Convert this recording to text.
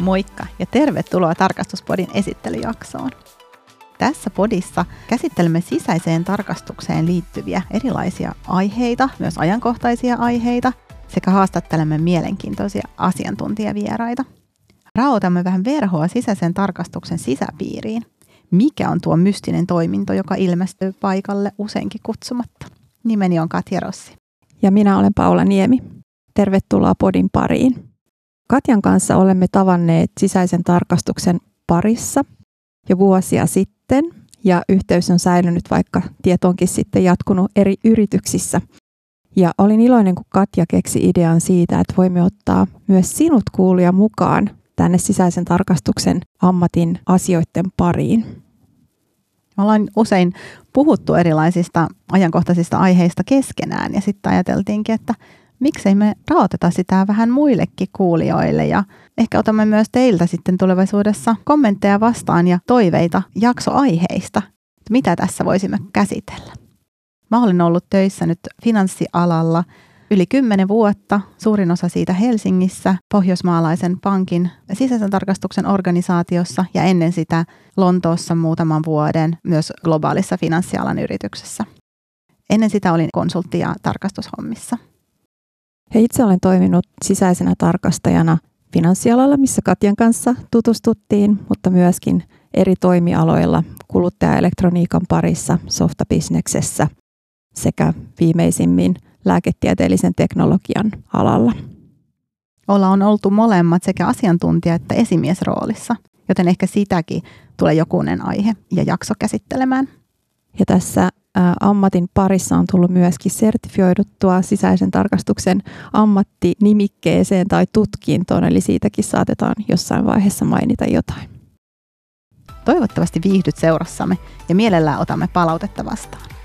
Moikka ja tervetuloa Tarkastuspodin esittelyjaksoon. Tässä podissa käsittelemme sisäiseen tarkastukseen liittyviä erilaisia aiheita, myös ajankohtaisia aiheita, sekä haastattelemme mielenkiintoisia asiantuntijavieraita. Raotamme vähän verhoa sisäisen tarkastuksen sisäpiiriin. Mikä on tuo mystinen toiminto, joka ilmestyy paikalle useinkin kutsumatta? Nimeni on Katja Rossi. Ja minä olen Paula Niemi. Tervetuloa podin pariin. Katjan kanssa olemme tavanneet sisäisen tarkastuksen parissa jo vuosia sitten ja yhteys on säilynyt, vaikka tieto onkin sitten jatkunut eri yrityksissä. Ja olin iloinen, kun Katja keksi idean siitä, että voimme ottaa myös sinut kuulia mukaan tänne sisäisen tarkastuksen ammatin asioiden pariin. Me ollaan usein puhuttu erilaisista ajankohtaisista aiheista keskenään ja sitten ajateltiinkin, että miksei me raoteta sitä vähän muillekin kuulijoille ja ehkä otamme myös teiltä sitten tulevaisuudessa kommentteja vastaan ja toiveita jaksoaiheista, mitä tässä voisimme käsitellä. Mä olen ollut töissä nyt finanssialalla yli kymmenen vuotta, suurin osa siitä Helsingissä, Pohjoismaalaisen pankin sisäisen tarkastuksen organisaatiossa ja ennen sitä Lontoossa muutaman vuoden myös globaalissa finanssialan yrityksessä. Ennen sitä olin konsultti- ja tarkastushommissa. Ja itse olen toiminut sisäisenä tarkastajana finanssialalla, missä Katjan kanssa tutustuttiin, mutta myöskin eri toimialoilla kuluttajaelektroniikan parissa, softabisneksessä sekä viimeisimmin lääketieteellisen teknologian alalla. Olla on oltu molemmat sekä asiantuntija- että esimiesroolissa, joten ehkä sitäkin tulee jokunen aihe ja jakso käsittelemään. Ja tässä ammatin parissa on tullut myöskin sertifioiduttua sisäisen tarkastuksen ammattinimikkeeseen tai tutkintoon, eli siitäkin saatetaan jossain vaiheessa mainita jotain. Toivottavasti viihdyt seurassamme ja mielellään otamme palautetta vastaan.